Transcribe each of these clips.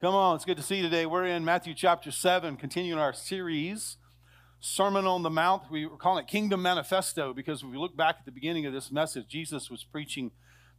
Come on, it's good to see you today. We're in Matthew chapter 7, continuing our series, Sermon on the Mount. We are calling it Kingdom Manifesto because if we look back at the beginning of this message, Jesus was preaching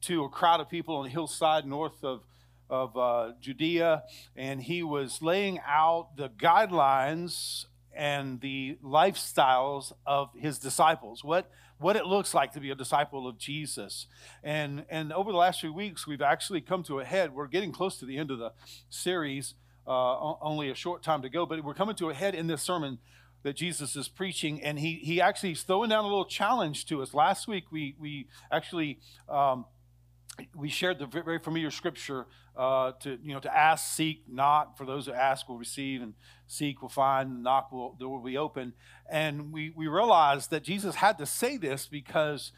to a crowd of people on the hillside north of, of uh, Judea, and he was laying out the guidelines and the lifestyles of his disciples. What what it looks like to be a disciple of Jesus. And, and over the last few weeks, we've actually come to a head. We're getting close to the end of the series, uh, only a short time to go, but we're coming to a head in this sermon that Jesus is preaching, and he, he actually is throwing down a little challenge to us. Last week, we, we actually um, we shared the very familiar scripture uh, to you know to ask, seek, knock. For those who ask, will receive, and seek will find, knock will door will be open. And we we realized that Jesus had to say this because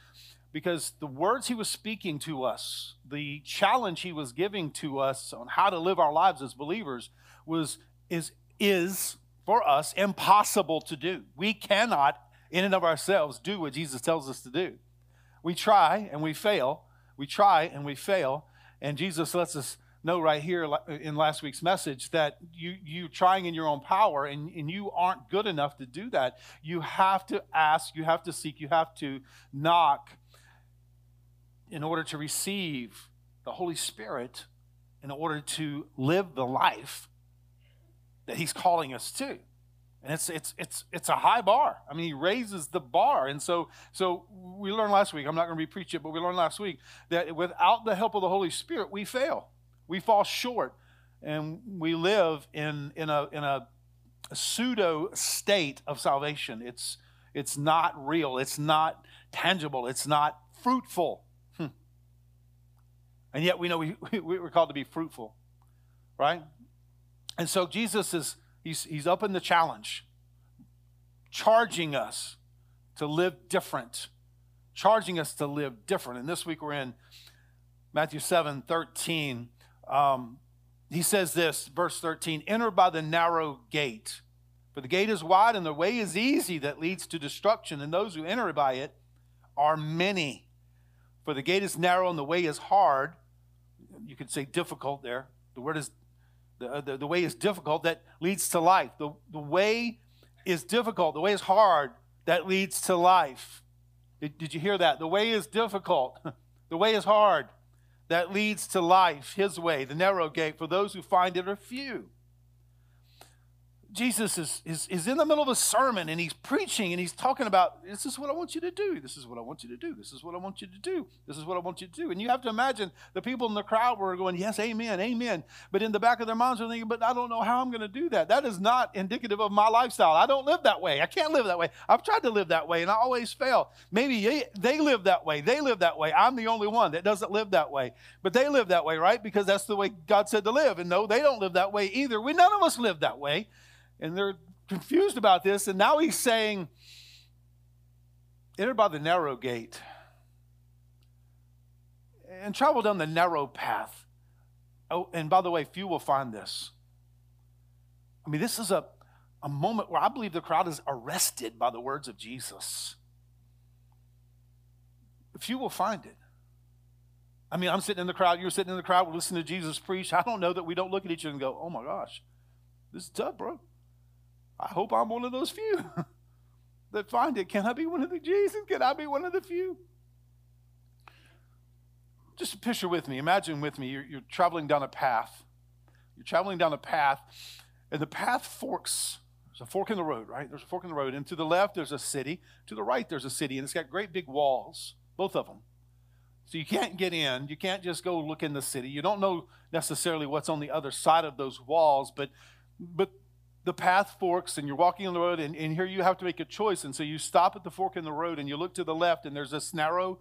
because the words he was speaking to us, the challenge he was giving to us on how to live our lives as believers was is is for us impossible to do. We cannot in and of ourselves do what Jesus tells us to do. We try and we fail we try and we fail. And Jesus lets us know right here in last week's message that you you trying in your own power and, and you aren't good enough to do that. You have to ask, you have to seek, you have to knock in order to receive the Holy Spirit, in order to live the life that He's calling us to. And it's it's it's it's a high bar. I mean, he raises the bar. And so so we learned last week, I'm not going to repreach it, but we learned last week that without the help of the Holy Spirit, we fail. We fall short and we live in in a in a, pseudo state of salvation. It's it's not real, it's not tangible, it's not fruitful. Hmm. And yet we know we, we, we're called to be fruitful, right? And so Jesus is He's, he's up in the challenge, charging us to live different, charging us to live different. And this week we're in Matthew 7 13. Um, he says this, verse 13 Enter by the narrow gate, for the gate is wide and the way is easy that leads to destruction, and those who enter by it are many. For the gate is narrow and the way is hard. You could say difficult there. The word is the, uh, the, the way is difficult that leads to life. The, the way is difficult. The way is hard that leads to life. Did, did you hear that? The way is difficult. the way is hard that leads to life. His way, the narrow gate, for those who find it are few. Jesus is, is, is in the middle of a sermon and he's preaching and he's talking about this is what I want you to do. This is what I want you to do. This is what I want you to do. This is what I want you to do. And you have to imagine the people in the crowd were going, Yes, amen, amen. But in the back of their minds, they're thinking, But I don't know how I'm going to do that. That is not indicative of my lifestyle. I don't live that way. I can't live that way. I've tried to live that way and I always fail. Maybe they live that way. They live that way. I'm the only one that doesn't live that way. But they live that way, right? Because that's the way God said to live. And no, they don't live that way either. We none of us live that way and they're confused about this. And now he's saying, enter by the narrow gate and travel down the narrow path. Oh, and by the way, few will find this. I mean, this is a, a moment where I believe the crowd is arrested by the words of Jesus. Few will find it. I mean, I'm sitting in the crowd, you're sitting in the crowd, we're listening to Jesus preach. I don't know that we don't look at each other and go, oh my gosh, this is tough, bro. I hope I'm one of those few that find it. Can I be one of the Jesus? Can I be one of the few? Just picture with me. Imagine with me. You're, you're traveling down a path. You're traveling down a path, and the path forks. There's a fork in the road, right? There's a fork in the road. And to the left, there's a city. To the right, there's a city, and it's got great big walls, both of them. So you can't get in. You can't just go look in the city. You don't know necessarily what's on the other side of those walls, but but the path forks and you're walking on the road and, and, here you have to make a choice. And so you stop at the fork in the road and you look to the left and there's this narrow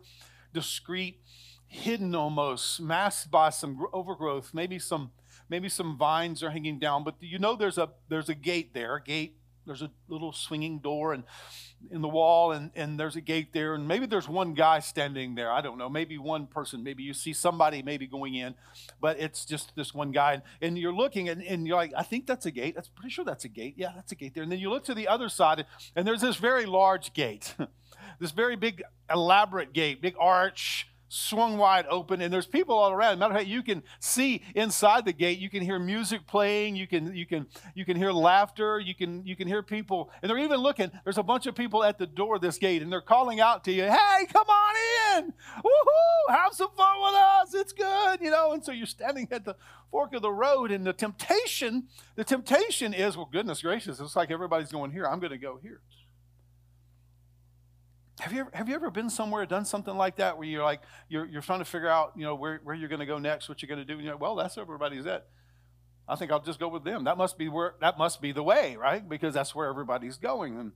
discreet hidden almost masked by some overgrowth. Maybe some maybe some vines are hanging down but you know there's a there's a gate there a gate there's a little swinging door and in the wall and, and there's a gate there and maybe there's one guy standing there i don't know maybe one person maybe you see somebody maybe going in but it's just this one guy and, and you're looking and, and you're like i think that's a gate that's pretty sure that's a gate yeah that's a gate there and then you look to the other side and there's this very large gate this very big elaborate gate big arch swung wide open, and there's people all around. Matter of fact, you can see inside the gate. You can hear music playing. You can you can you can hear laughter. You can you can hear people, and they're even looking. There's a bunch of people at the door of this gate, and they're calling out to you, "Hey, come on in! Woohoo! Have some fun with us. It's good, you know." And so you're standing at the fork of the road, and the temptation, the temptation is, well, goodness gracious, it's like everybody's going here. I'm going to go here. Have you, ever, have you ever been somewhere, done something like that where you're like, you're, you're trying to figure out, you know, where, where you're going to go next, what you're going to do? And you're like, well, that's where everybody's at. I think I'll just go with them. That must be where, that must be the way, right? Because that's where everybody's going. And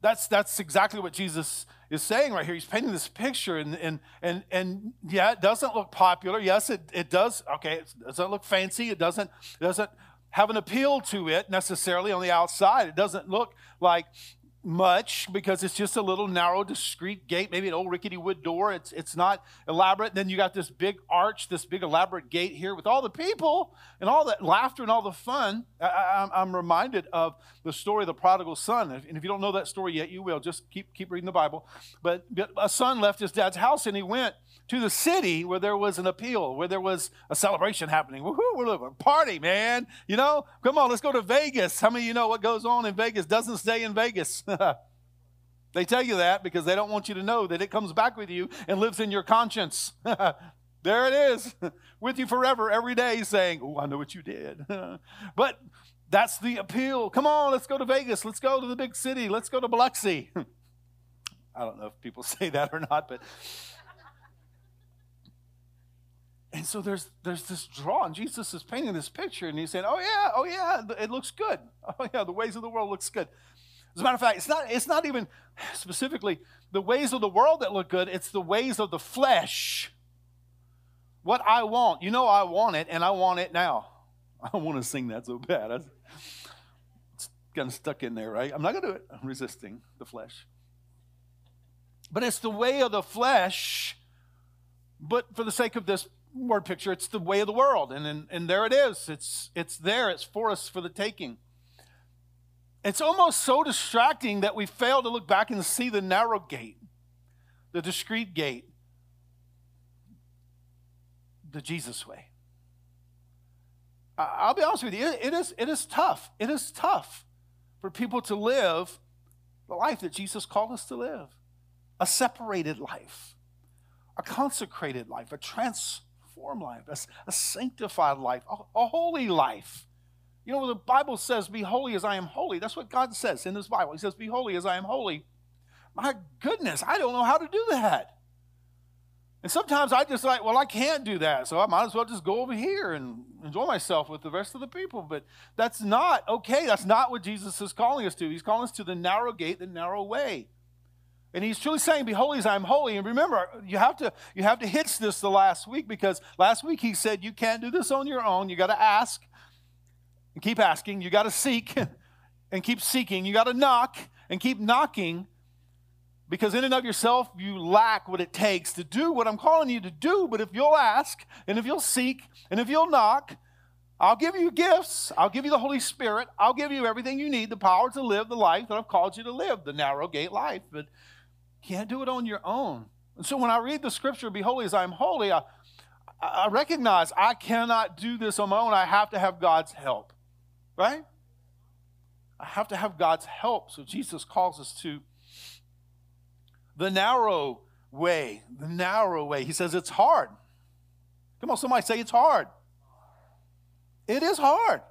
that's, that's exactly what Jesus is saying right here. He's painting this picture and, and, and, and yeah, it doesn't look popular. Yes, it, it does. Okay. It doesn't look fancy. It doesn't, doesn't have an appeal to it necessarily on the outside. It doesn't look like much because it's just a little narrow, discreet gate, maybe an old rickety wood door. It's, it's not elaborate. And then you got this big arch, this big elaborate gate here with all the people and all that laughter and all the fun. I, am reminded of the story of the prodigal son. And if you don't know that story yet, you will. Just keep, keep reading the Bible. But, but a son left his dad's house and he went to the city where there was an appeal, where there was a celebration happening. Woohoo, we're living party, man. You know, come on, let's go to Vegas. How many of you know what goes on in Vegas doesn't stay in Vegas? they tell you that because they don't want you to know that it comes back with you and lives in your conscience. there it is, with you forever, every day, saying, Oh, I know what you did. but that's the appeal. Come on, let's go to Vegas. Let's go to the big city. Let's go to Biloxi. I don't know if people say that or not, but and so there's there's this draw, and Jesus is painting this picture, and he's saying, "Oh yeah, oh yeah, it looks good. Oh yeah, the ways of the world looks good." As a matter of fact, it's not it's not even specifically the ways of the world that look good. It's the ways of the flesh. What I want, you know, I want it, and I want it now. I don't want to sing that so bad. It's kind of stuck in there, right? I'm not going to do it. I'm resisting the flesh. But it's the way of the flesh. But for the sake of this word picture, it's the way of the world. And, and, and there it is. It's, it's there. It's for us for the taking. It's almost so distracting that we fail to look back and see the narrow gate, the discreet gate, the Jesus way. I'll be honest with you, it is, it is tough. It is tough for people to live the life that Jesus called us to live a separated life, a consecrated life, a transformed life, a, a sanctified life, a, a holy life. You know, the Bible says, Be holy as I am holy. That's what God says in His Bible. He says, Be holy as I am holy. My goodness, I don't know how to do that. And sometimes I just like, well, I can't do that, so I might as well just go over here and enjoy myself with the rest of the people. But that's not okay. That's not what Jesus is calling us to. He's calling us to the narrow gate, the narrow way. And he's truly saying, Be holy as I am holy. And remember, you have to you have to hitch this the last week because last week he said you can't do this on your own. You got to ask and keep asking. You got to seek and keep seeking. You got to knock and keep knocking because in and of yourself you lack what it takes to do what I'm calling you to do. But if you'll ask and if you'll seek and if you'll knock, I'll give you gifts. I'll give you the Holy Spirit. I'll give you everything you need, the power to live the life that I've called you to live, the narrow gate life. But can't do it on your own. And so when I read the scripture, be holy as I am holy, I, I recognize I cannot do this on my own. I have to have God's help, right? I have to have God's help. So Jesus calls us to the narrow way, the narrow way. He says it's hard. Come on, somebody say it's hard. It is hard.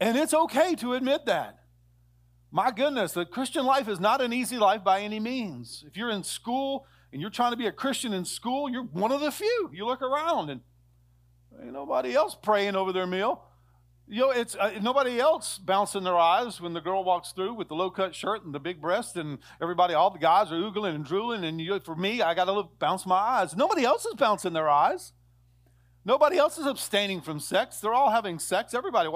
And it's okay to admit that. My goodness, the Christian life is not an easy life by any means. If you're in school and you're trying to be a Christian in school, you're one of the few. You look around and ain't nobody else praying over their meal. You know, it's uh, nobody else bouncing their eyes when the girl walks through with the low cut shirt and the big breast, and everybody, all the guys are oogling and drooling. And you, for me, I got to bounce my eyes. Nobody else is bouncing their eyes. Nobody else is abstaining from sex. They're all having sex. Everybody,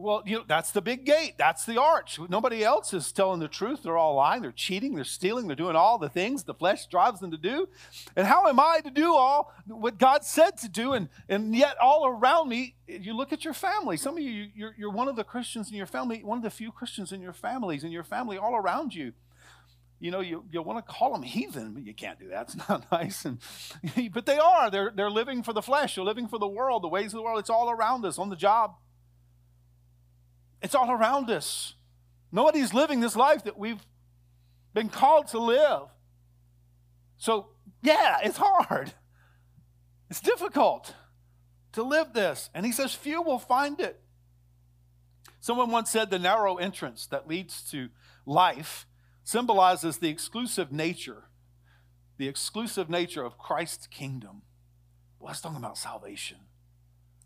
well, you know, that's the big gate. That's the arch. Nobody else is telling the truth. They're all lying. They're cheating. They're stealing. They're doing all the things the flesh drives them to do. And how am I to do all what God said to do? And, and yet, all around me, you look at your family. Some of you, you're, you're one of the Christians in your family, one of the few Christians in your families, in your family, all around you. you know, you, you want to call them heathen, but you can't do that. It's not nice. And, but they are. They're, they're living for the flesh. They're living for the world, the ways of the world. It's all around us on the job. It's all around us. Nobody's living this life that we've been called to live. So, yeah, it's hard. It's difficult to live this. And he says, few will find it. Someone once said the narrow entrance that leads to life symbolizes the exclusive nature, the exclusive nature of Christ's kingdom. Well, that's talking about salvation.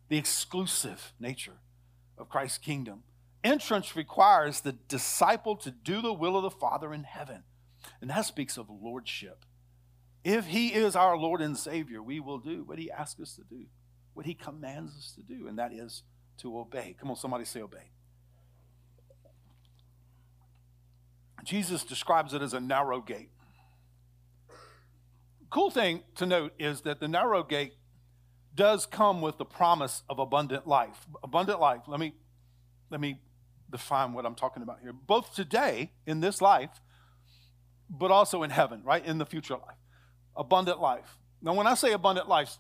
The exclusive nature of Christ's kingdom. Entrance requires the disciple to do the will of the Father in heaven. And that speaks of lordship. If he is our Lord and Savior, we will do what he asks us to do, what he commands us to do, and that is to obey. Come on, somebody say obey. Jesus describes it as a narrow gate. Cool thing to note is that the narrow gate does come with the promise of abundant life. Abundant life. Let me let me define what I'm talking about here. Both today in this life, but also in heaven, right? In the future life. Abundant life. Now, when I say abundant life,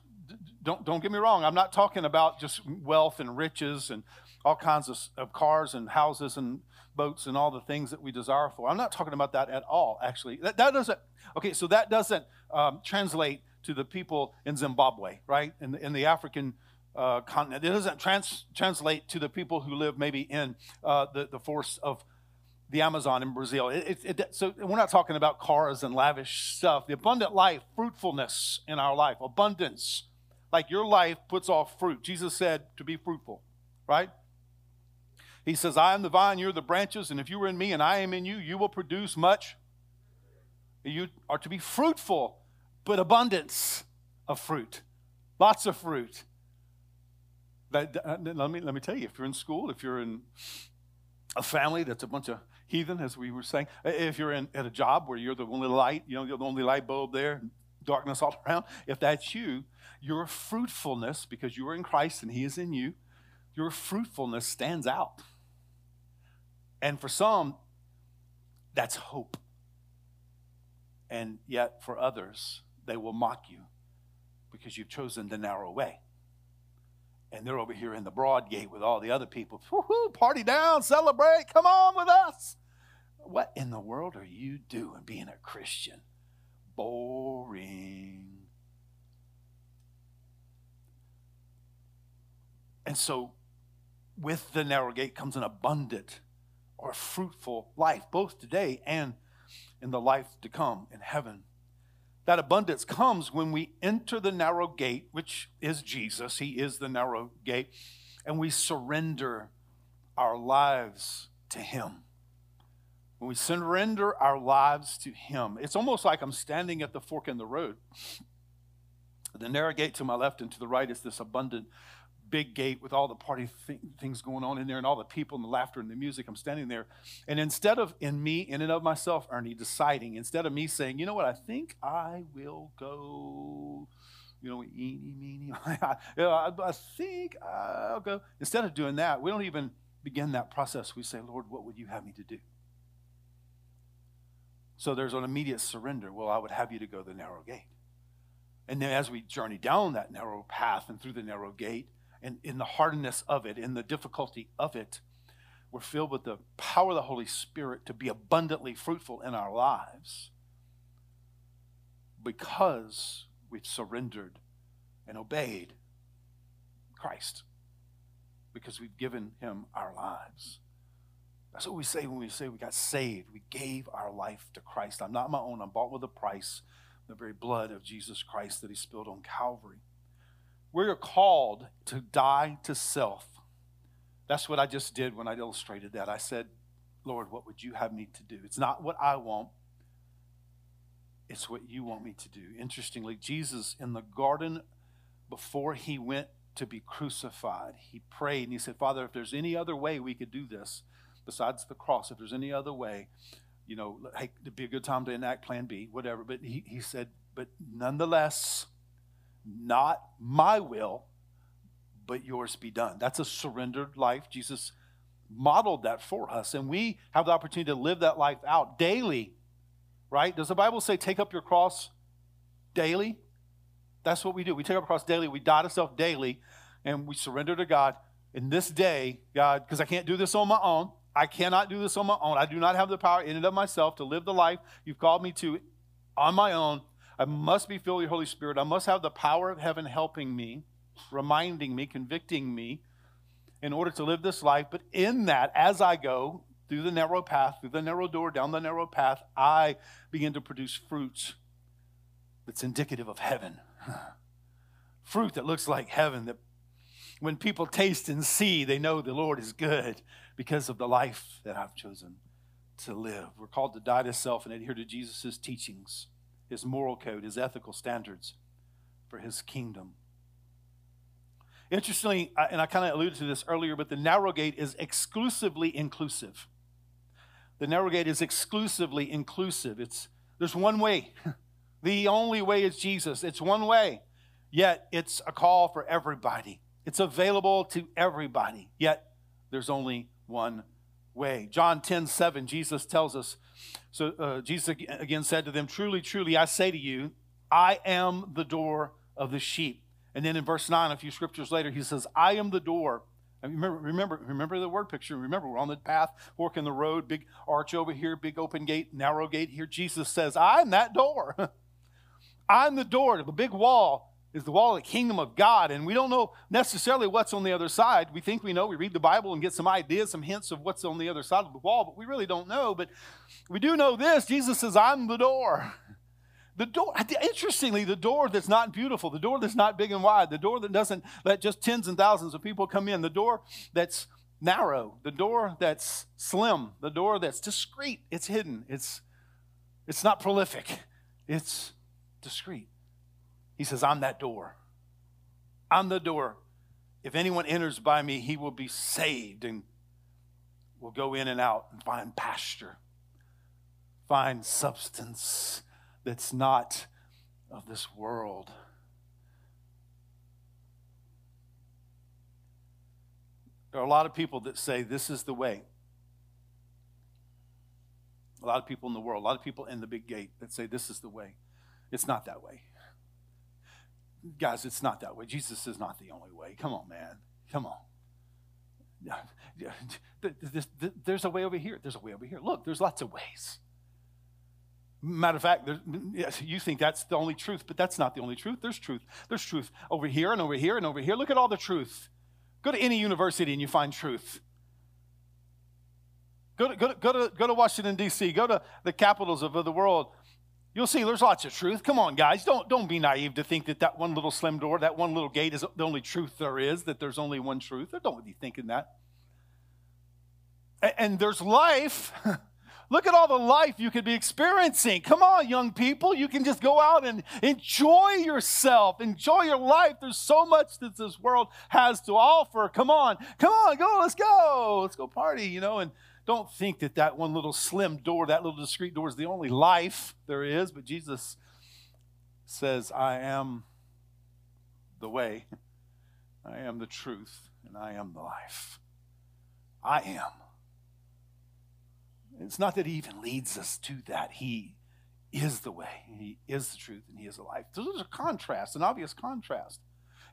don't, don't get me wrong. I'm not talking about just wealth and riches and all kinds of, of cars and houses and boats and all the things that we desire for. I'm not talking about that at all, actually. That, that doesn't, okay, so that doesn't um, translate to the people in Zimbabwe, right? In the, in the African uh, continent. It doesn't trans- translate to the people who live maybe in uh, the, the force of the Amazon in Brazil. It, it, it, so we're not talking about cars and lavish stuff. The abundant life, fruitfulness in our life, abundance. Like your life puts off fruit. Jesus said to be fruitful, right? He says, I am the vine, you're the branches, and if you are in me and I am in you, you will produce much. You are to be fruitful, but abundance of fruit. Lots of fruit. Uh, let, me, let me tell you, if you're in school, if you're in a family that's a bunch of heathen, as we were saying, if you're in, at a job where you're the only light, you know, you're the only light bulb there, darkness all around, if that's you, your fruitfulness, because you are in Christ and He is in you, your fruitfulness stands out. And for some, that's hope. And yet, for others, they will mock you because you've chosen the narrow way and they're over here in the broad gate with all the other people. Woo-hoo, party down, celebrate, come on with us. What in the world are you doing being a Christian? Boring. And so, with the narrow gate comes an abundant or fruitful life, both today and in the life to come in heaven. That abundance comes when we enter the narrow gate, which is Jesus. He is the narrow gate, and we surrender our lives to Him. When we surrender our lives to Him, it's almost like I'm standing at the fork in the road. The narrow gate to my left and to the right is this abundant big gate with all the party th- things going on in there and all the people and the laughter and the music. I'm standing there. And instead of in me, in and of myself, Ernie, deciding, instead of me saying, you know what, I think I will go, you know, eeny, meeny, I, I think I'll go. Instead of doing that, we don't even begin that process. We say, Lord, what would you have me to do? So there's an immediate surrender. Well, I would have you to go the narrow gate. And then as we journey down that narrow path and through the narrow gate, and in the hardness of it, in the difficulty of it, we're filled with the power of the Holy Spirit to be abundantly fruitful in our lives because we've surrendered and obeyed Christ, because we've given him our lives. That's what we say when we say we got saved. We gave our life to Christ. I'm not my own, I'm bought with a price, the very blood of Jesus Christ that he spilled on Calvary. We're called to die to self. That's what I just did when I illustrated that. I said, Lord, what would you have me to do? It's not what I want, it's what you want me to do. Interestingly, Jesus in the garden, before he went to be crucified, he prayed and he said, Father, if there's any other way we could do this besides the cross, if there's any other way, you know, hey, it'd be a good time to enact plan B, whatever. But he, he said, but nonetheless, not my will, but yours be done. That's a surrendered life. Jesus modeled that for us, and we have the opportunity to live that life out daily, right? Does the Bible say take up your cross daily? That's what we do. We take up our cross daily. We die to self daily, and we surrender to God. In this day, God, because I can't do this on my own. I cannot do this on my own. I do not have the power in and of myself to live the life you've called me to on my own. I must be filled with your Holy Spirit. I must have the power of heaven helping me, reminding me, convicting me in order to live this life. But in that, as I go through the narrow path, through the narrow door, down the narrow path, I begin to produce fruits that's indicative of heaven. Fruit that looks like heaven, that when people taste and see, they know the Lord is good because of the life that I've chosen to live. We're called to die to self and adhere to Jesus' teachings, his moral code, his ethical standards for his kingdom. Interestingly, and I kind of alluded to this earlier, but the narrow gate is exclusively inclusive. The narrow gate is exclusively inclusive. It's there's one way. The only way is Jesus. It's one way. Yet it's a call for everybody. It's available to everybody. Yet there's only one way. John 10 7, Jesus tells us, so uh, Jesus again said to them, Truly, truly, I say to you, I am the door of the sheep. And then in verse 9, a few scriptures later, he says, I am the door. Remember, remember, remember the word picture. Remember, we're on the path, in the road, big arch over here, big open gate, narrow gate here. Jesus says, I'm that door. I'm the door to the big wall is the wall of the kingdom of God. And we don't know necessarily what's on the other side. We think we know. We read the Bible and get some ideas, some hints of what's on the other side of the wall, but we really don't know. But we do know this Jesus says, I'm the door. The door, interestingly, the door that's not beautiful, the door that's not big and wide, the door that doesn't let just tens and thousands of people come in, the door that's narrow, the door that's slim, the door that's discreet, it's hidden, it's, it's not prolific, it's discreet. He says, I'm that door. I'm the door. If anyone enters by me, he will be saved and will go in and out and find pasture, find substance that's not of this world. There are a lot of people that say this is the way. A lot of people in the world, a lot of people in the big gate that say this is the way. It's not that way. Guys, it's not that way. Jesus is not the only way. Come on, man. Come on. There's a way over here. There's a way over here. Look, there's lots of ways. Matter of fact, yes, you think that's the only truth, but that's not the only truth. There's truth. There's truth over here and over here and over here. Look at all the truth. Go to any university and you find truth. Go to, go to, go to, go to Washington, D.C., go to the capitals of the world. You'll see there's lots of truth. Come on, guys. Don't, don't be naive to think that that one little slim door, that one little gate is the only truth there is, that there's only one truth. Don't be thinking that. And, and there's life. Look at all the life you could be experiencing. Come on, young people. You can just go out and enjoy yourself, enjoy your life. There's so much that this world has to offer. Come on, come on, go, let's go. Let's go party, you know, and don't think that that one little slim door, that little discreet door is the only life there is, but Jesus says, I am the way, I am the truth, and I am the life. I am. It's not that he even leads us to that. He is the way, he is the truth, and he is the life. So there's a contrast, an obvious contrast.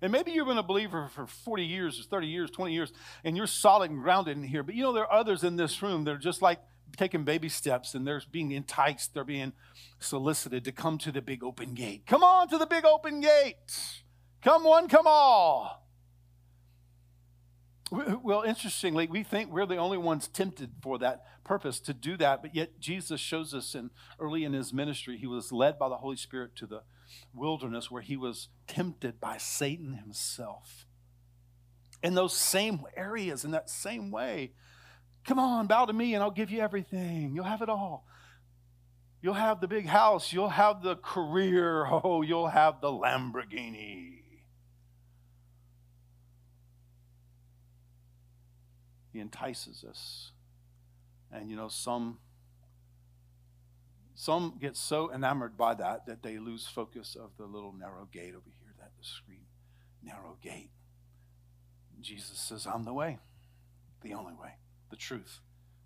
And maybe you've been a believer for 40 years, 30 years, 20 years, and you're solid and grounded in here. But you know, there are others in this room that are just like taking baby steps and they're being enticed, they're being solicited to come to the big open gate. Come on to the big open gate. Come one, come all. Well, interestingly, we think we're the only ones tempted for that purpose to do that, but yet Jesus shows us in early in his ministry, he was led by the Holy Spirit to the wilderness where he was tempted by Satan himself. In those same areas, in that same way. Come on, bow to me and I'll give you everything. You'll have it all. You'll have the big house. You'll have the career. Oh, you'll have the Lamborghini. He entices us. And you know, some some get so enamored by that that they lose focus of the little narrow gate over here, that discreet narrow gate. Jesus says, I'm the way, the only way, the truth,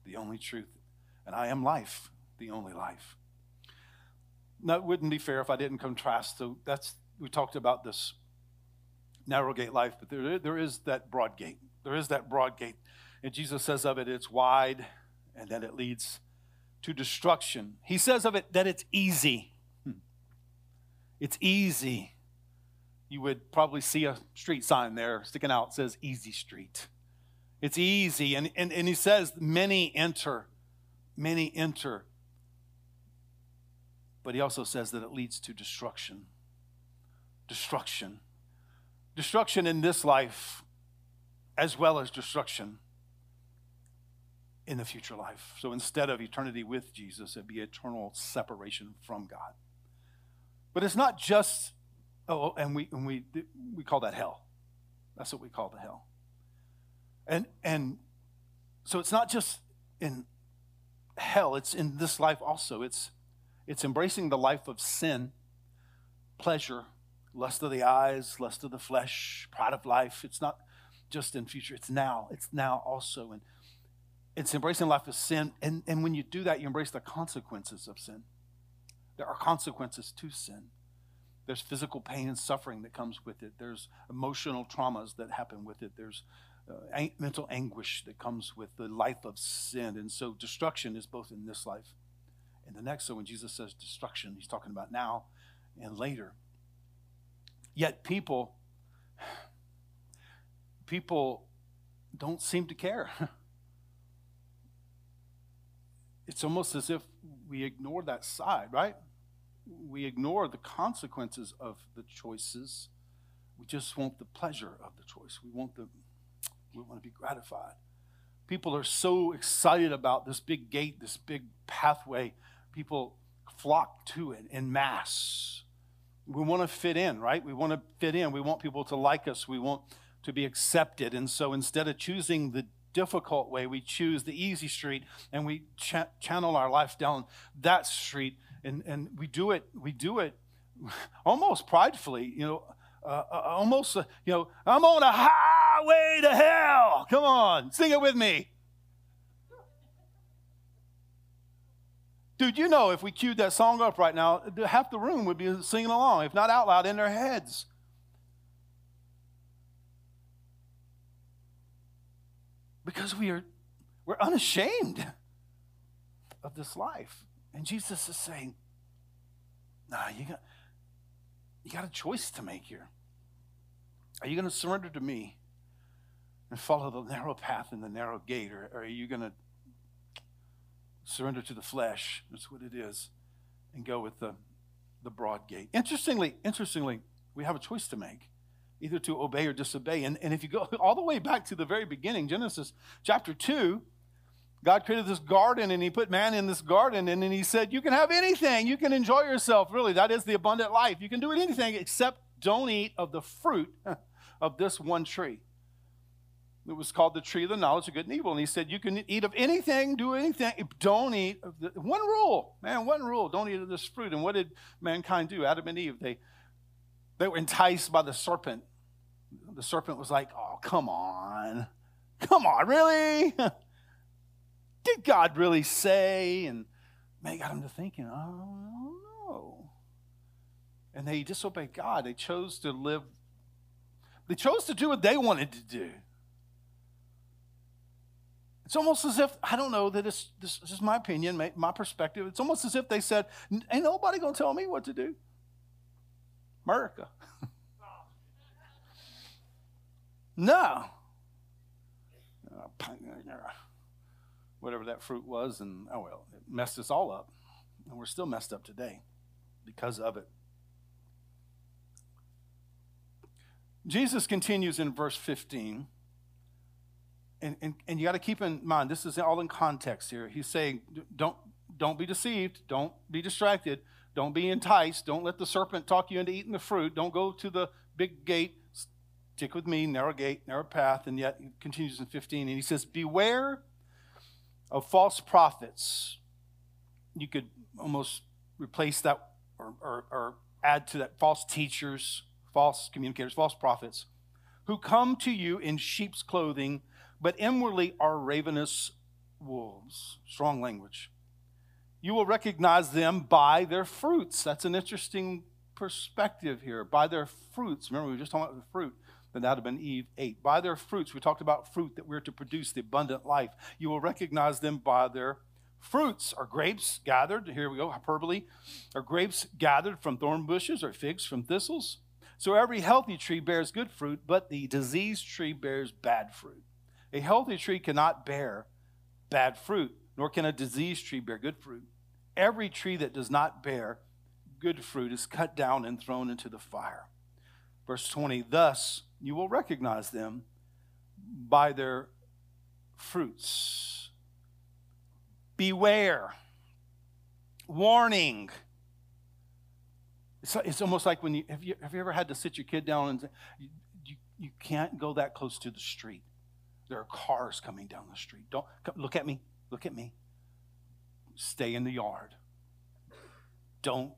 the only truth. And I am life, the only life. that wouldn't be fair if I didn't contrast. So that's we talked about this narrow gate life, but there, there is that broad gate. There is that broad gate. And Jesus says of it, it's wide and then it leads to destruction. He says of it that it's easy. Hmm. It's easy. You would probably see a street sign there sticking out says Easy Street. It's easy. And, and, and he says, many enter, many enter. But he also says that it leads to destruction. Destruction. Destruction in this life, as well as destruction in the future life. So instead of eternity with Jesus, it'd be eternal separation from God. But it's not just, oh, oh, and we, and we, we call that hell. That's what we call the hell. And, and so it's not just in hell, it's in this life also. It's, it's embracing the life of sin, pleasure, lust of the eyes, lust of the flesh, pride of life. It's not just in future, it's now. It's now also. And it's embracing life of sin. And, and when you do that, you embrace the consequences of sin. There are consequences to sin. There's physical pain and suffering that comes with it. There's emotional traumas that happen with it. There's uh, mental anguish that comes with the life of sin. And so destruction is both in this life and the next. So when Jesus says destruction, he's talking about now and later. Yet people, people don't seem to care. it's almost as if we ignore that side, right? We ignore the consequences of the choices. We just want the pleasure of the choice. We want the we want to be gratified. People are so excited about this big gate, this big pathway. People flock to it in mass we want to fit in, right? We want to fit in. We want people to like us. We want to be accepted. And so instead of choosing the difficult way, we choose the easy street and we ch- channel our life down that street. And, and we do it, we do it almost pridefully, you know, uh, uh, almost, uh, you know, I'm on a highway to hell. Come on, sing it with me. Dude, you know, if we queued that song up right now, half the room would be singing along, if not out loud, in their heads. Because we are we're unashamed of this life. And Jesus is saying, nah, you got, you got a choice to make here. Are you going to surrender to me and follow the narrow path and the narrow gate, or, or are you going to surrender to the flesh. That's what it is. And go with the, the broad gate. Interestingly, interestingly, we have a choice to make either to obey or disobey. And, and if you go all the way back to the very beginning, Genesis chapter 2, God created this garden and he put man in this garden and then he said, You can have anything. You can enjoy yourself. Really, that is the abundant life. You can do anything except don't eat of the fruit of this one tree. It was called the tree of the knowledge of good and evil. And he said, You can eat of anything, do anything. Don't eat of the, one rule, man, one rule. Don't eat of this fruit. And what did mankind do? Adam and Eve, they, they were enticed by the serpent. The serpent was like, Oh, come on. Come on, really? did God really say? And man, got them to thinking, Oh, know. And they disobeyed God. They chose to live, they chose to do what they wanted to do. It's almost as if, I don't know, that it's, this, this is my opinion, my, my perspective. It's almost as if they said, Ain't nobody going to tell me what to do. America. no. Whatever that fruit was, and oh well, it messed us all up. And we're still messed up today because of it. Jesus continues in verse 15 and, and, and you got to keep in mind, this is all in context here. He's saying, don't, don't be deceived, don't be distracted, don't be enticed, don't let the serpent talk you into eating the fruit, don't go to the big gate, stick with me, narrow gate, narrow path. And yet he continues in 15, and he says, Beware of false prophets. You could almost replace that or, or, or add to that false teachers, false communicators, false prophets, who come to you in sheep's clothing but inwardly are ravenous wolves. Strong language. You will recognize them by their fruits. That's an interesting perspective here. By their fruits. Remember, we were just talking about the fruit that Adam and Eve ate. By their fruits, we talked about fruit that we're to produce the abundant life. You will recognize them by their fruits. Are grapes gathered? Here we go, hyperbole. Are grapes gathered from thorn bushes or figs from thistles? So every healthy tree bears good fruit, but the diseased tree bears bad fruit. A healthy tree cannot bear bad fruit, nor can a diseased tree bear good fruit. Every tree that does not bear good fruit is cut down and thrown into the fire. Verse 20 Thus you will recognize them by their fruits. Beware. Warning. It's, it's almost like when you have, you have you ever had to sit your kid down and say, you, you, you can't go that close to the street. There are cars coming down the street. Don't come, look at me. Look at me stay in the yard. Don't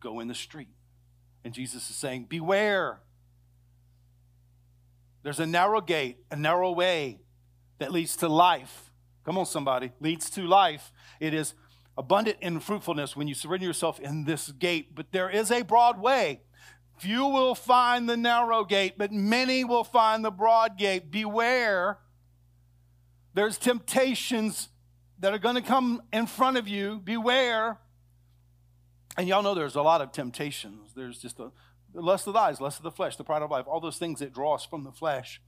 go in the street. And Jesus is saying, Beware. There's a narrow gate, a narrow way that leads to life. Come on, somebody, leads to life. It is abundant in fruitfulness when you surrender yourself in this gate, but there is a broad way. Few will find the narrow gate, but many will find the broad gate. Beware. There's temptations that are going to come in front of you. Beware. And y'all know there's a lot of temptations. There's just the, the lust of the eyes, lust of the flesh, the pride of life, all those things that draw us from the flesh.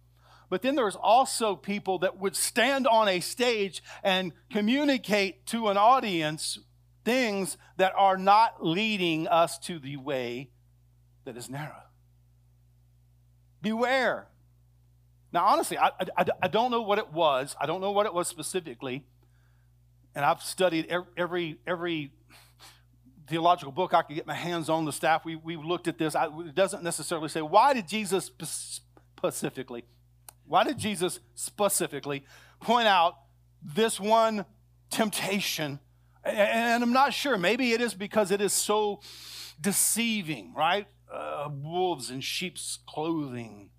But then there's also people that would stand on a stage and communicate to an audience things that are not leading us to the way that is narrow. Beware. Now, honestly, I, I, I, don't know what it was. I don't know what it was specifically and I've studied every every theological book I could get my hands on. The staff we we looked at this. I, it doesn't necessarily say why did Jesus specifically, why did Jesus specifically point out this one temptation? And, and I'm not sure. Maybe it is because it is so deceiving, right? Uh, wolves in sheep's clothing.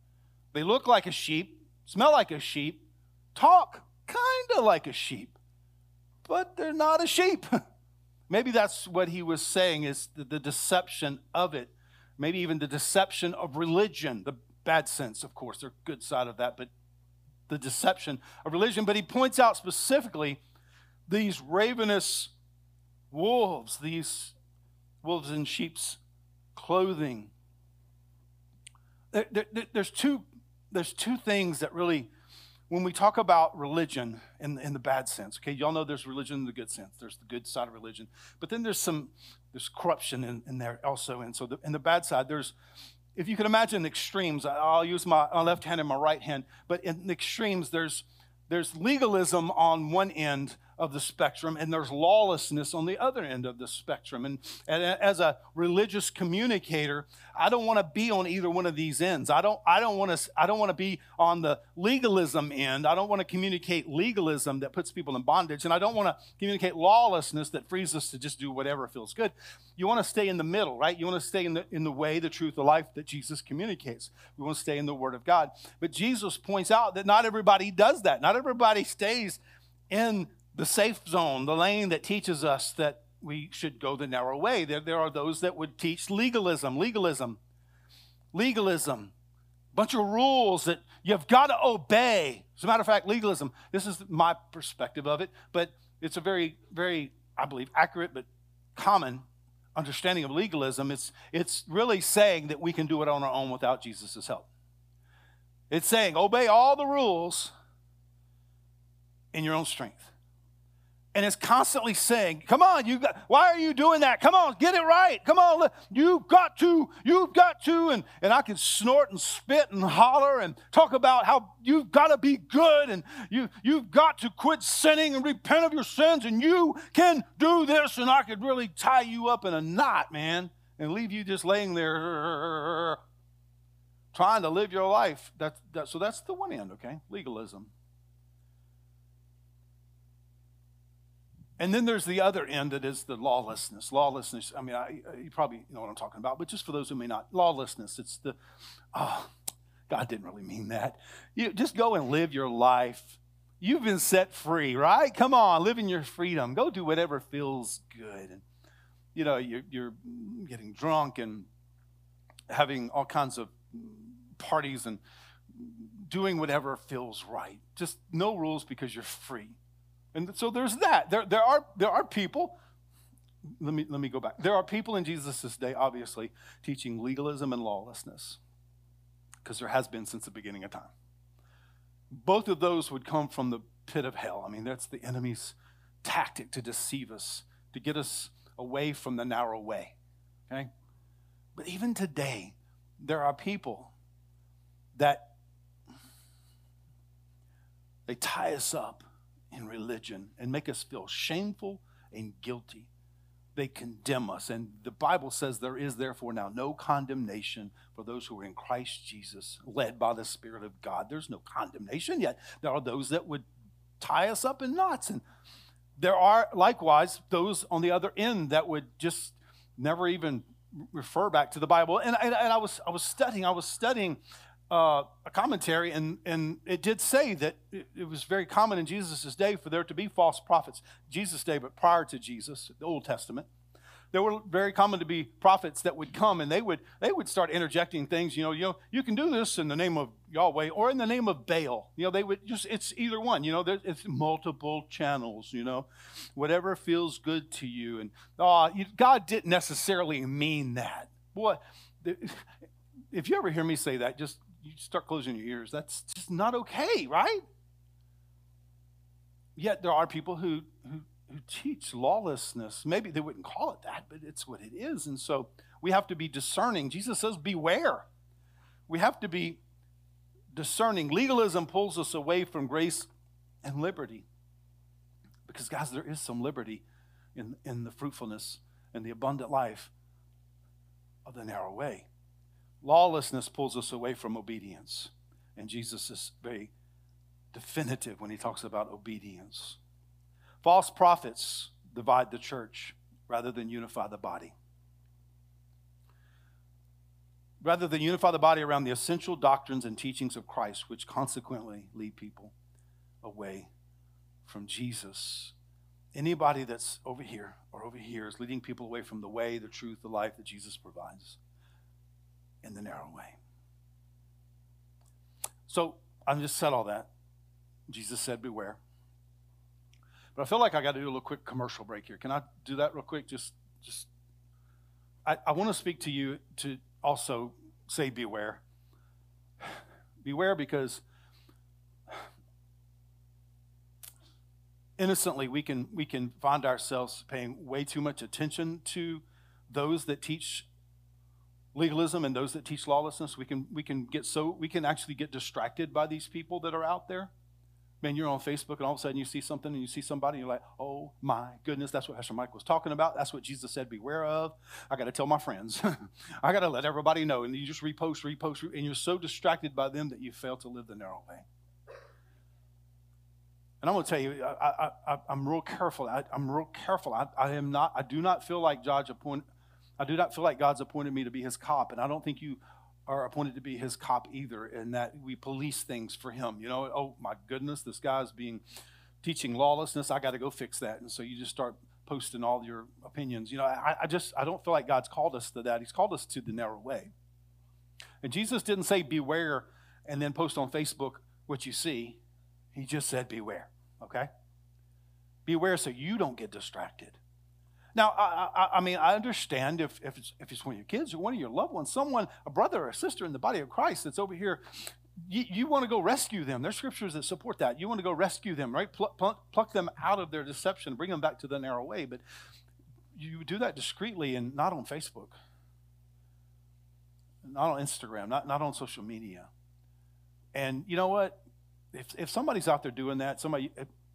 They look like a sheep, smell like a sheep, talk kind of like a sheep but they're not a sheep. Maybe that's what he was saying is the, the, deception of it. Maybe even the deception of religion, the bad sense, of course, the good side of that, but the deception of religion. But he points out specifically these ravenous wolves, these wolves in sheep's clothing. There, there, there's, two, there's two things that really when we talk about religion in, in the bad sense, okay, y'all know there's religion in the good sense. There's the good side of religion, but then there's some there's corruption in, in there also. And so the, in the bad side, there's if you can imagine extremes. I'll use my, my left hand and my right hand, but in extremes, there's there's legalism on one end of the spectrum, and there's lawlessness on the other end of the spectrum. And, and as a religious communicator, I don't want to be on either one of these ends. I don't, I don't want to, I don't want to be on the legalism end. I don't want to communicate legalism that puts people in bondage, and I don't want to communicate lawlessness that frees us to just do whatever feels good. You want to stay in the middle, right? You want to stay in the in the way, the truth, the life that Jesus communicates. We want to stay in the Word of God. But Jesus points out that not everybody does that. Not everybody stays in the safe zone, the lane that teaches us that we should go the narrow way. There, there are those that would teach legalism, legalism, legalism, bunch of rules that you've got to obey. As a matter of fact, legalism, this is my perspective of it, but it's a very, very, I believe, accurate but common understanding of legalism. It's, it's really saying that we can do it on our own without Jesus' help. It's saying, obey all the rules in your own strength and it's constantly saying, "Come on, you got. Why are you doing that? Come on, get it right. Come on, you've got to. You've got to." And and I can snort and spit and holler and talk about how you've got to be good and you you've got to quit sinning and repent of your sins and you can do this. And I could really tie you up in a knot, man, and leave you just laying there trying to live your life. That's that, so that's the one end, okay? Legalism. And then there's the other end that is the lawlessness. Lawlessness, I mean, I, you probably know what I'm talking about, but just for those who may not, lawlessness, it's the, oh, God didn't really mean that. You just go and live your life You've been set free, right? Come on, live in your freedom. Go do whatever feels good. And, you know, you're, you're getting drunk and having all kinds of parties and doing whatever feels right. Just no rules because you're free. And so there's that. There, there, are, there are people, let me, let me go back. There are people in Jesus' day, obviously, teaching legalism and lawlessness because there has been since the beginning of time. Both of those would come from the pit of hell. I mean, that's the enemy's tactic to deceive us, to get us away from the narrow way. Okay? But even today, there are people that they tie us up in religion and make us feel shameful and guilty. They condemn us. And the Bible says there is therefore now no condemnation for those who are in Christ Jesus, led by the Spirit of God. There's no condemnation yet. There are those that would tie us up in knots. And there are likewise those on the other end that would just never even refer back to the Bible. And, and, and I, was, I was studying, I was studying uh, a commentary, and, and it did say that it, it was very common in Jesus' day for there to be false prophets. Jesus' day, but prior to Jesus, the Old Testament. There were very common to be prophets that would come and they would they would start interjecting things you know you know you can do this in the name of yahweh or in the name of baal. You know they would just it's either one you know it's multiple channels you know whatever feels good to you. And uh, god didn't necessarily mean that. Boy if you ever hear me say that just you start closing your ears that's just not okay right yet there are people who who who teach lawlessness. Maybe they wouldn't call it that, but it's what it is. And so we have to be discerning. Jesus says, Beware. We have to be discerning. Legalism pulls us away from grace and liberty. Because, guys, there is some liberty in, in the fruitfulness and the abundant life of the narrow way. Lawlessness pulls us away from obedience. And Jesus is very definitive when he talks about obedience. False prophets divide the church rather than unify the body. Rather than unify the body around the essential doctrines and teachings of Christ, which consequently lead people away from Jesus. Anybody that's over here or over here is leading people away from the way, the truth, the life that Jesus provides in the narrow way. So I've just said all that. Jesus said, Beware. But I feel like I got to do a little quick commercial break here. Can I do that real quick? Just, just. I, I want to speak to you to also say beware. Beware because innocently we can we can find ourselves paying way too much attention to those that teach legalism and those that teach lawlessness we can we can get so we can actually get distracted by these people that are out there Man, you're on Facebook and all of a sudden you see something and you see somebody and you're like, oh my goodness, that's what Pastor Mike was talking about. That's what Jesus said, beware of. I got to tell my friends. I got to let everybody know. And you just repost, repost, and you're so distracted by them that you fail to live the narrow way. And I'm going to tell you, I, am real careful. I, am real careful. I, I, am not. I do not feel like God's appointed. I do not feel like God's appointed me to be His cop, and I don't think you are appointed to be his cop either, and that we police things for him. You know, oh my goodness, this guy's being teaching lawlessness. I got to go fix that. And so you just start posting all your opinions. You know, I, I just I don't feel like God's called us to that. He's called us to the narrow way. And Jesus didn't say beware and then post on Facebook what you see. He just said beware. Okay? Beware so you don't get distracted. Now, I, I, I, mean, I understand if, if, it's, if it's one of your kids or one of your loved ones, someone, a brother or a sister in the body of Christ that's over here, you, you want to go rescue them. There's scriptures that support that. You want to go rescue them, right? Pluck, pluck, pluck them out of their deception, bring them back to the narrow way. But you do that discreetly and not on Facebook, not on Instagram, not, not on social media. And you know what? If, if somebody's out there doing that, somebody,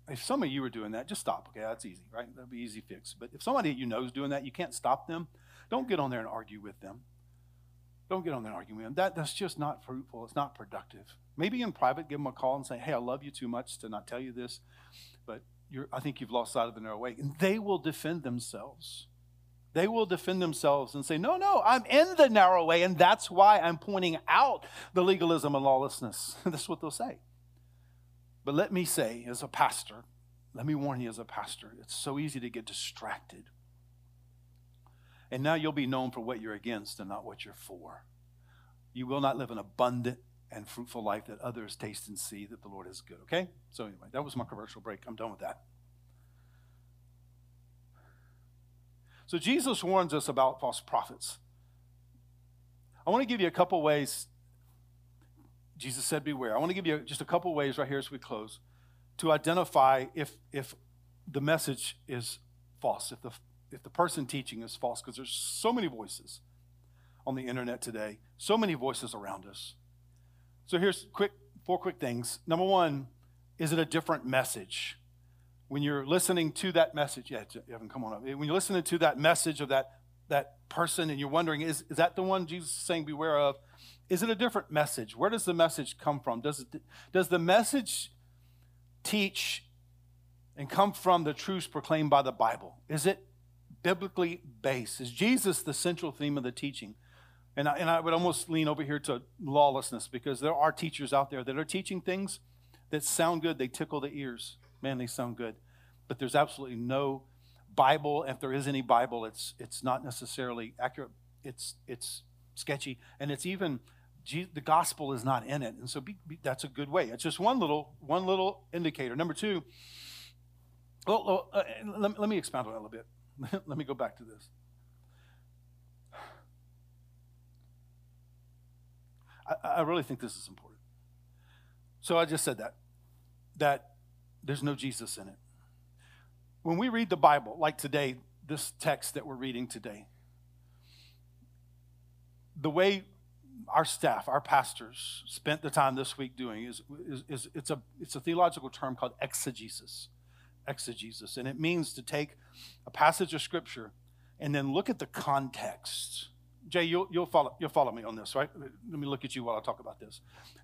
if some of you are doing that, just stop. Okay, that's easy, right? That'll be easy fix. But if somebody you know is doing that, you can't stop them. Don't get on there and argue with them. Don't get on there and argue with them. That, that's just not fruitful. It's not productive. Maybe in private, give them a call and say, hey, I love you too much to not tell you this, but I think you've lost sight of the narrow way. And they will defend themselves. They will defend themselves and say, no, no, I'm in the narrow way, and that's why I'm pointing out the legalism and lawlessness. that's what they'll say. But let me say, as a pastor, let me warn you as a pastor, it's so easy to get distracted. And now you'll be known for what you're against and not what you're for. You will not live an abundant and fruitful life that others taste and see that the Lord is good. Okay? So, anyway, that was my commercial break. I'm done with that. So, Jesus warns us about false prophets. I want to give you a couple ways. Jesus said, Beware. I want to give you just a couple ways right here as we close to identify if, if the message is false, if the, if the person teaching is false, because there's so many voices on the internet today, so many voices around us. So here's quick four quick things. Number one, is it a different message? When you're listening to that message, yeah, Evan, come on up. When you're listening to that message of that that person and you're wondering, is, is that the one Jesus is saying beware of? Is it a different message? Where does the message come from? Does, it, does the message teach and come from the truths proclaimed by the Bible? Is it biblically based? Is Jesus the central theme of the teaching? And I, and I would almost lean over here to lawlessness because there are teachers out there that are teaching things that sound good, they tickle the ears. Man, they sound good. But there's absolutely no Bible. If there is any Bible, it's, it's not necessarily accurate, it's, it's sketchy, and it's even the gospel is not in it. And so be, be, that's a good way. It's just one little one little indicator. Number two well, uh, let, let me expound on that a little bit. Let me go back to this. I, I really think this is important. So i just said that that there's no jesus in it. When we read the bible like today this text that we're reading today the way our staff, our pastors, spent the time this week doing is, is, is, it's, a, it's a theological term called exegesis. Exegesis. And it means to take a passage of Scripture and then look at the context. Jay, you'll, you'll, follow, you'll follow me on this, right? Let me look at you while I talk about this.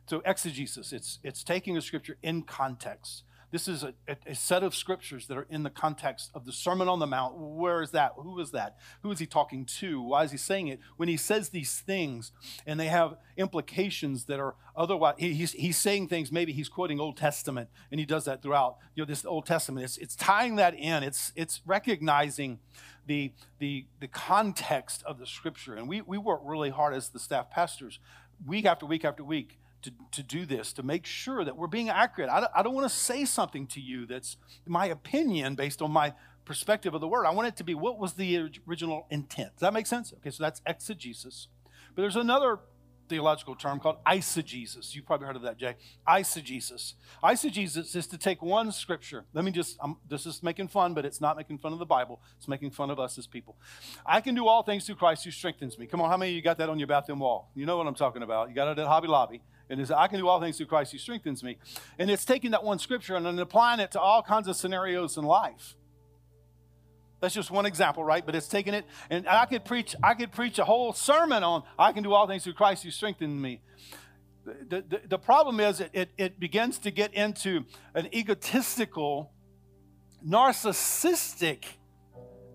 So, exegesis, it's, it's taking a Scripture in context. This is a, a, set of scriptures that are in the context of the Sermon on the Mount. Where is that? Who is that? Who is he talking to? Why is he saying it? When he says these things and they have implications that are otherwise, he's, he's saying things, maybe he's quoting Old Testament, and he does that throughout you know, this Old Testament. It's, it's tying that in, it's, it's recognizing the, the, the context of the scripture. And we, we work really hard as the staff pastors, week after week after week to, to do this, to make sure that we're being accurate. I don't, I don't want to say something to you that's my opinion based on my perspective of the word. I want it to be what was the original intent. Does that make sense? Okay, so that's exegesis. But there's another theological term called eisegesis. You've probably heard of that, Jay. Eisegesis. Eisegesis is to take one scripture. Let me just, I'm, this is making fun, but it's not making fun of the Bible. It's making fun of us as people. I can do all things through Christ who strengthens me. Come on, how many of you got that on your bathroom wall? You know what I'm talking about. You got it at Hobby Lobby. And it's, I can do all things through Christ who strengthens me. And it's taking that one scripture and then applying it to all kinds of scenarios in life. That's just one example, right? But it's taking it, and I could preach, I could preach a whole sermon on I can do all things through Christ who strengthens me. The, the, the problem is it, it, it begins to get into an egotistical, narcissistic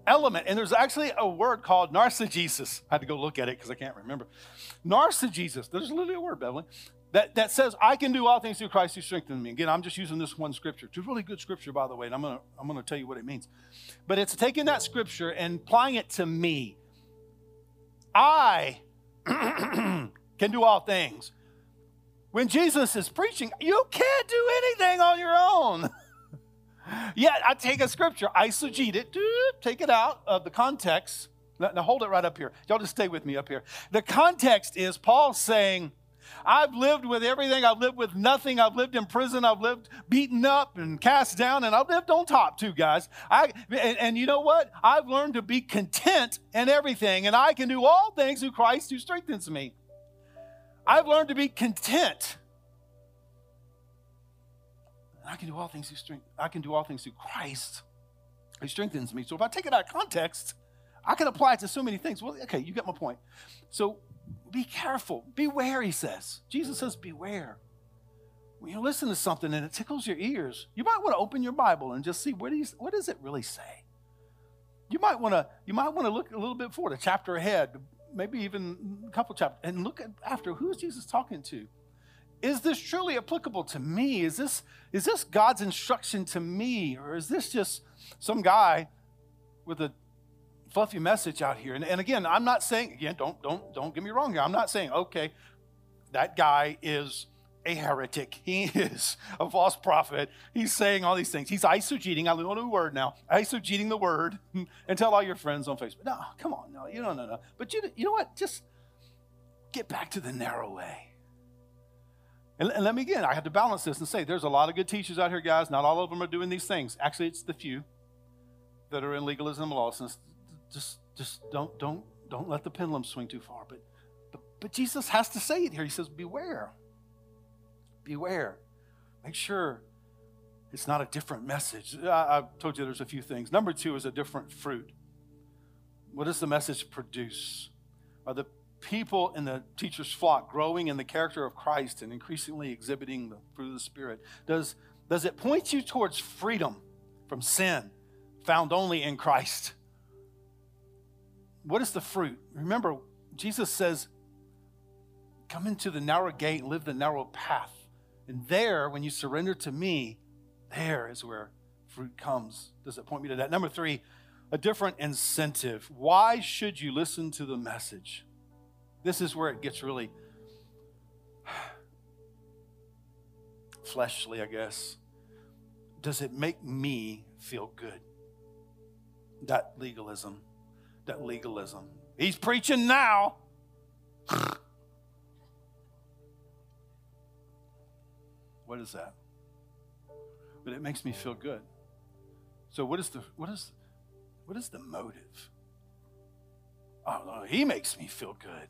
element. And there's actually a word called narcigesis. I had to go look at it because I can't remember. Narcigesis. There's literally a word, Beverly that, that says, I can do all things through Christ who strengthens me. Again, I'm just using this one scripture. It's a really good scripture, by the way, and I'm going to I'm going to tell you what it means. But it's taking that scripture and applying it to me. I can do all things. When Jesus is preaching, you can't do anything on your own. Yet I take a scripture, eisegete it, take it out of the context. Now hold it right up here. Y'all just stay with me up here. The context is Paul saying, I've lived with everything. I've lived with nothing. I've lived in prison. I've lived beaten up and cast down, and I've lived on top too, guys. I, and, and you know what? I've learned to be content in everything, and I can do all things through Christ who strengthens me. I've learned to be content. I can do all things through strength. I can do all things through Christ who strengthens me. So if I take it out of context, I can apply it to so many things. Well, okay, you get my point. So be careful. Beware, he says. Jesus says, beware. When you listen to something and it tickles your ears, you might want to open your Bible and just see what, what does it really say. You might want to you might want to look a little bit forward, a chapter ahead, maybe even a couple chapters, and look at after who is Jesus talking to. is this truly applicable to me? Is this, is this God's instruction to me? Or is this just some guy with a fluffy message out here? And, and again, I'm not saying, again, don't, don't, don't get me wrong here. I'm not saying, okay, that guy is a heretic. He is a false prophet. He's saying all these things. He's eisegeting. I know a word now. Eisegeting the word and tell all your friends on Facebook. No, come on. No, you don't know. No. But you, you know what? Just get back to the narrow way. And, and let me again, I have to balance this and say there's a lot of good teachers out here, guys. Not all of them are doing these things. Actually, it's the few that are in legalism and lawlessness. Just, just don't, don't, don't let the pendulum swing too far. But, but, but Jesus has to say it here. He says, "Beware, beware. Make sure it's not a different message." I, I told you there's a few things. Number two is a different fruit. What does the message produce? Are the people in the teacher's flock growing in the character of Christ and increasingly exhibiting the fruit of the Spirit? Does, does it point you towards freedom from sin found only in Christ? What is the fruit? Remember, Jesus says, Come into the narrow gate and live the narrow path. And there, when you surrender to me, there is where fruit comes. Does it point me to that? Number three, a different incentive. Why should you listen to the message? This is where it gets really fleshly, I guess. Does it make me feel good? That legalism. That legalism. He's preaching now. what is that? But it makes me feel good. So what is the what is what is the motive? Oh he makes me feel good.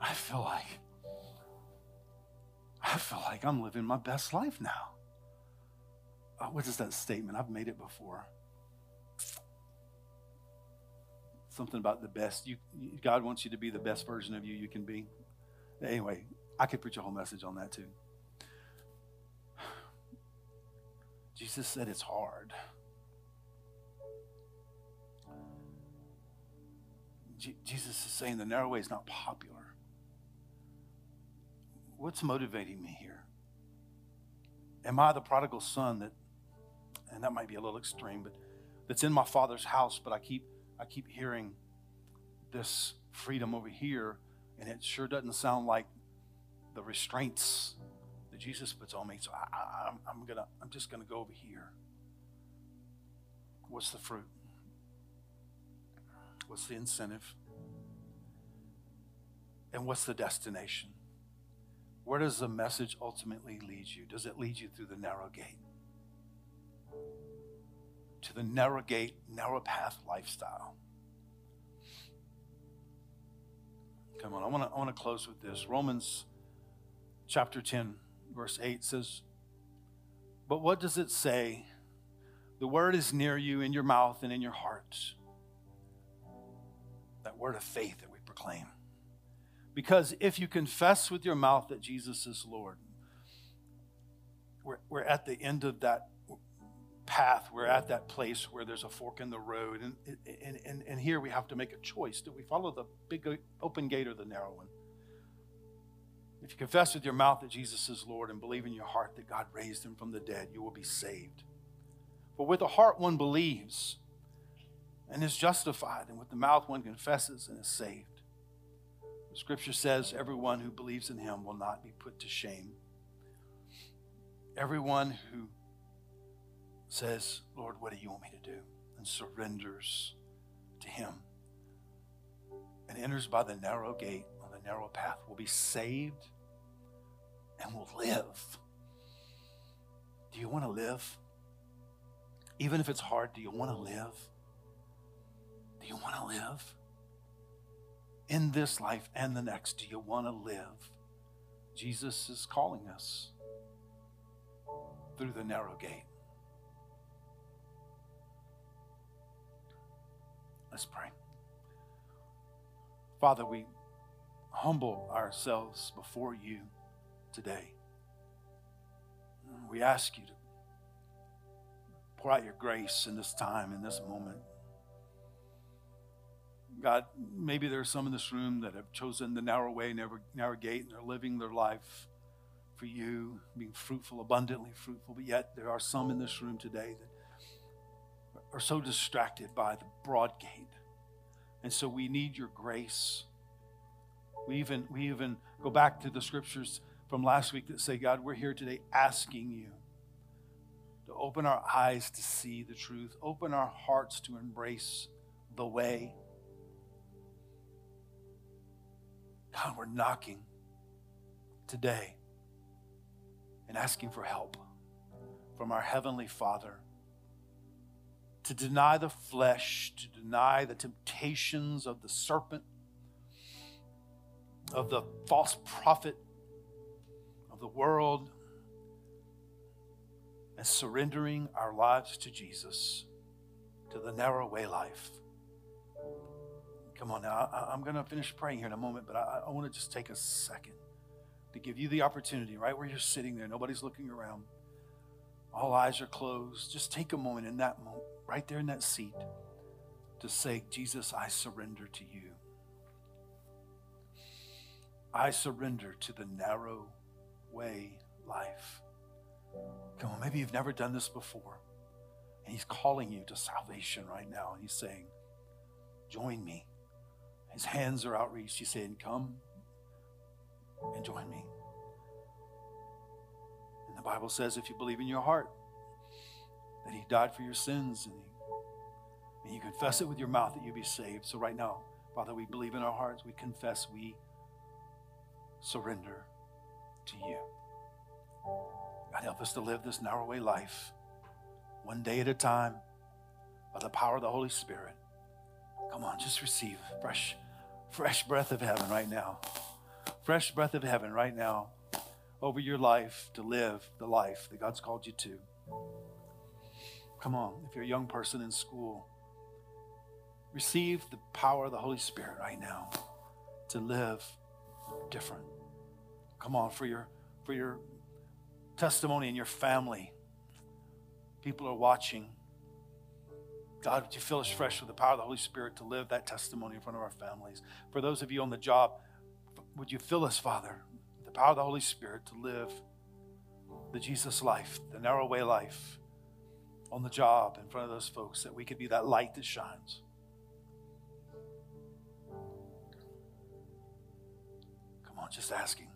I feel like I feel like I'm living my best life now. Uh, what is that statement? I've made it before. Something about the best. You, God wants you to be the best version of you you can be. Anyway, I could preach a whole message on that too. Jesus said it's hard. Jesus is saying the narrow way is not popular what's motivating me here? Am I the prodigal son that, and that might be a little extreme, but that's in my father's house, but I keep I keep hearing this freedom over here, and it sure doesn't sound like the restraints that Jesus puts on me. So I, am I'm gonna I'm just gonna go over here. What's the fruit? What's the incentive? And what's the destination? Where does the message ultimately lead you? Does it lead you through the narrow gate? To the narrow gate, narrow path lifestyle. Come on, I want to I want to close with this. Romans chapter 10, verse 8 says, But what does it say? The word is near you in your mouth and in your heart. That word of faith that we proclaim. Because if you confess with your mouth that Jesus is Lord, we're, we're at the end of that path. We're at that place where there's a fork in the road. And, and, and, and here we have to make a choice. Do we follow the big open gate or the narrow one? If you confess with your mouth that Jesus is Lord and believe in your heart that God raised him from the dead, you will be saved. For with the heart one believes and is justified, and with the mouth one confesses and is saved. The Scripture says everyone who believes in him will not be put to shame. Everyone who says, Lord, what do you want me to do? and surrenders to him and enters by the narrow gate on the narrow path will be saved and will live. Do you want to live? Even if it's hard, do you want to live? Do you want to live? in this life and the next do you want to live? Jesus is calling us through the narrow gate. Let's pray. Father, we humble ourselves before you today. We ask you to pour out your grace in this time, in this moment. God, maybe there are some in this room that have chosen the narrow way, narrow, narrow gate, and they're living their life for you, being fruitful, abundantly fruitful. But yet, there are some in this room today that are so distracted by the broad gate. And so we need your grace. We even, we even go back to the scriptures from last week that say, God, we're here today asking you to open our eyes to see the truth, open our hearts to embrace the way. God, we're knocking today and asking for help from our Heavenly Father to deny the flesh, to deny the temptations of the serpent, of the false prophet, of the world, and surrendering our lives to Jesus, to the narrow way life. Come on now, I, am going to finish praying here in a moment, but I, I want to just take a second to give you the opportunity right where you're sitting there. Nobody's looking around. All eyes are closed. Just take a moment in that moment, right there in that seat, to say, Jesus, I surrender to you. I surrender to the narrow way life. Come on, maybe you've never done this before. And He's calling you to salvation right now. And He's saying, Join me. His hands are outreached. He's saying, Come and join me. And the Bible says, if you believe in your heart that He died for your sins and, he, and you confess it with your mouth that you be saved. So, right now, Father, we believe in our hearts, we confess, we surrender to you. God, help us to live this narrow way life one day at a time by the power of the Holy Spirit. Come on, just receive fresh, fresh breath of heaven right now fresh breath of heaven right now over your life to live the life that God's called you to. Come on, if you're a young person in school, receive the power of the Holy Spirit right now to live different. Come on, for your for your testimony and your family. People are watching. God, would you fill us fresh with the power of the Holy Spirit to live that testimony in front of our families? For those of you on the job, would you fill us, Father, with the power of the Holy Spirit to live the Jesus life, the narrow way life on the job in front of those folks, that we could be that light that shines. Come on, just asking.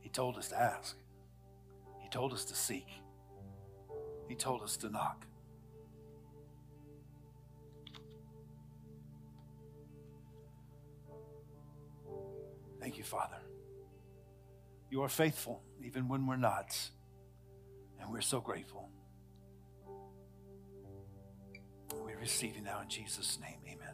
He told us to ask, He told us to seek, He told us to knock. Thank you, Father. You are faithful even when we're not. And we're so grateful. We receive you now in Jesus' name. Amen.